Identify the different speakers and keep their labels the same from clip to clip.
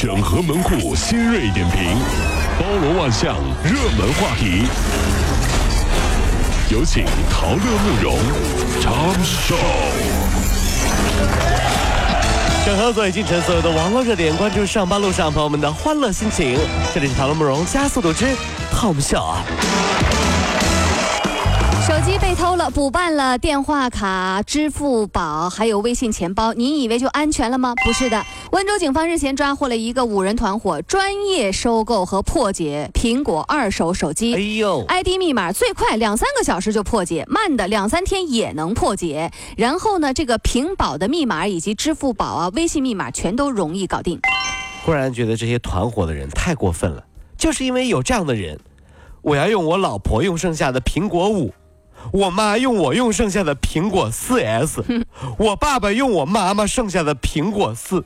Speaker 1: 整合门户新锐点评，包罗万象，热门话题。有请陶乐慕容长寿。
Speaker 2: 整合最进城所有的网络热点，关注上班路上朋友们的欢乐心情。这里是陶乐慕容加速度之 Tom 秀啊。
Speaker 3: 手机被偷了，补办了电话卡、支付宝，还有微信钱包，您以为就安全了吗？不是的，温州警方日前抓获了一个五人团伙，专业收购和破解苹果二手手机。哎呦，ID 密码最快两三个小时就破解，慢的两三天也能破解。然后呢，这个屏保的密码以及支付宝啊、微信密码全都容易搞定。
Speaker 2: 忽然觉得这些团伙的人太过分了，就是因为有这样的人，我要用我老婆用剩下的苹果五。我妈用我用剩下的苹果四 S，我爸爸用我妈妈剩下的苹果四，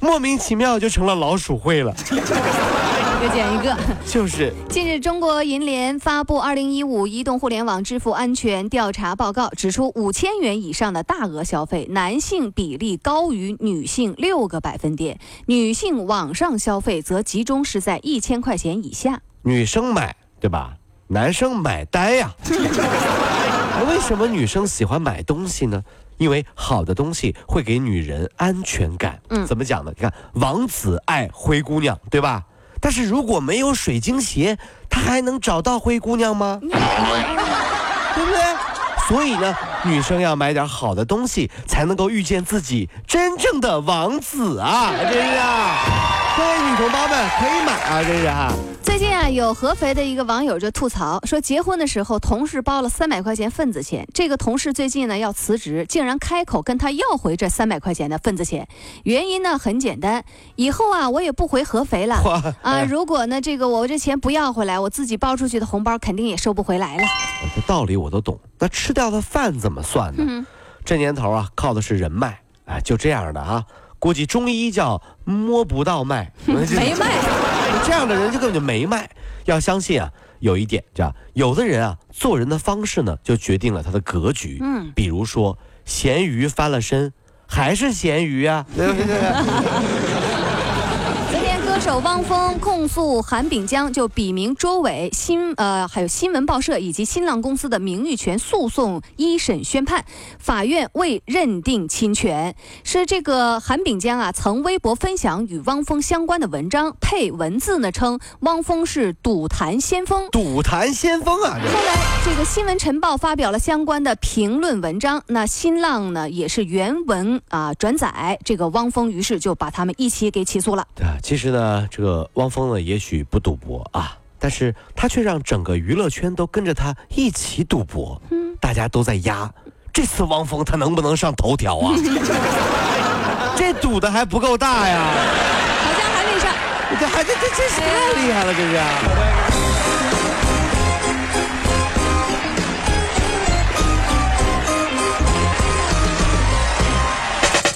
Speaker 2: 莫名其妙就成了老鼠会了，
Speaker 3: 一个捡一个。
Speaker 2: 就是。
Speaker 3: 近日，中国银联发布《二零一五移动互联网支付安全调查报告》，指出五千元以上的大额消费，男性比例高于女性六个百分点，女性网上消费则集中是在一千块钱以下。
Speaker 2: 女生买，对吧？男生买单呀？为什么女生喜欢买东西呢？因为好的东西会给女人安全感。嗯，怎么讲呢？你看，王子爱灰姑娘，对吧？但是如果没有水晶鞋，他还能找到灰姑娘吗？对不对？所以呢，女生要买点好的东西，才能够遇见自己真正的王子啊！真是啊，各位女同胞们可以买啊！这是哈。
Speaker 3: 最近啊，有合肥的一个网友就吐槽说，结婚的时候同事包了三百块钱份子钱，这个同事最近呢要辞职，竟然开口跟他要回这三百块钱的份子钱。原因呢很简单，以后啊我也不回合肥了啊。如果呢这个我这钱不要回来，我自己包出去的红包肯定也收不回来了。
Speaker 2: 这道理我都懂，那吃掉的饭怎么算呢？这年头啊，靠的是人脉啊，就这样的啊，估计中医叫摸不到脉，
Speaker 3: 没脉。
Speaker 2: 这样的人就根本就没脉。要相信啊，有一点叫有的人啊，做人的方式呢，就决定了他的格局。嗯，比如说咸鱼翻了身，还是咸鱼啊，对不对？
Speaker 3: 手汪峰控诉韩炳江就笔名周伟新呃还有新闻报社以及新浪公司的名誉权诉讼一审宣判，法院未认定侵权。是这个韩炳江啊，曾微博分享与汪峰相关的文章，配文字呢称汪峰是赌坛先锋。
Speaker 2: 赌坛先锋啊！
Speaker 3: 后来这个新闻晨报发表了相关的评论文章，那新浪呢也是原文啊转载这个汪峰，于是就把他们一起给起诉了。
Speaker 2: 对，其实呢。这个汪峰呢，也许不赌博啊，但是他却让整个娱乐圈都跟着他一起赌博。嗯，大家都在压，这次汪峰他能不能上头条啊？这赌的还不够大呀？
Speaker 3: 好像还没上，
Speaker 2: 这还这这这是太厉害了，这是。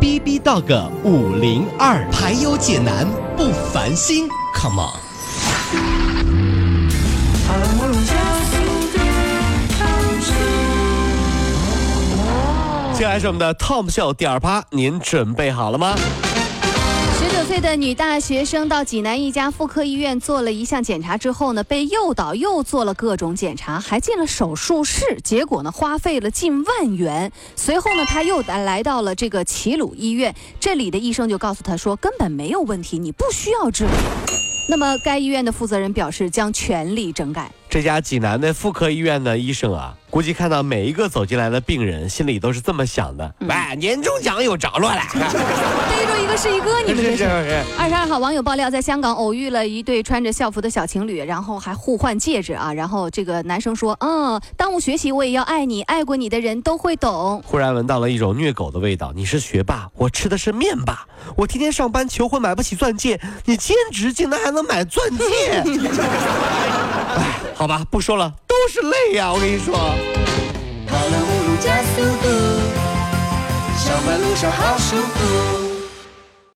Speaker 4: B B Dog 五零二排忧解难不烦心，Come on！
Speaker 2: 接下来是我们的 Tom 秀第二趴，您准备好了吗？
Speaker 3: 岁的女大学生到济南一家妇科医院做了一项检查之后呢，被诱导又做了各种检查，还进了手术室，结果呢花费了近万元。随后呢，她又来到了这个齐鲁医院，这里的医生就告诉她说根本没有问题，你不需要治疗。那么该医院的负责人表示将全力整改。
Speaker 2: 这家济南的妇科医院的医生啊，估计看到每一个走进来的病人，心里都是这么想的：，喂，年终奖有着落了。
Speaker 3: 一个。是一个，你们这是。
Speaker 2: 是。
Speaker 3: 二十二号，网友爆料，在香港偶遇了一对穿着校服的小情侣，然后还互换戒指啊。然后这个男生说：“嗯，耽误学习我也要爱你，爱过你的人都会懂。”
Speaker 2: 忽然闻到了一种虐狗的味道。你是学霸，我吃的是面霸。我天天上班求婚买不起钻戒，你兼职竟然还能买钻戒。哎，好吧，不说了，都是泪呀，我跟你说。跑了五路加速度，上班路上好舒服。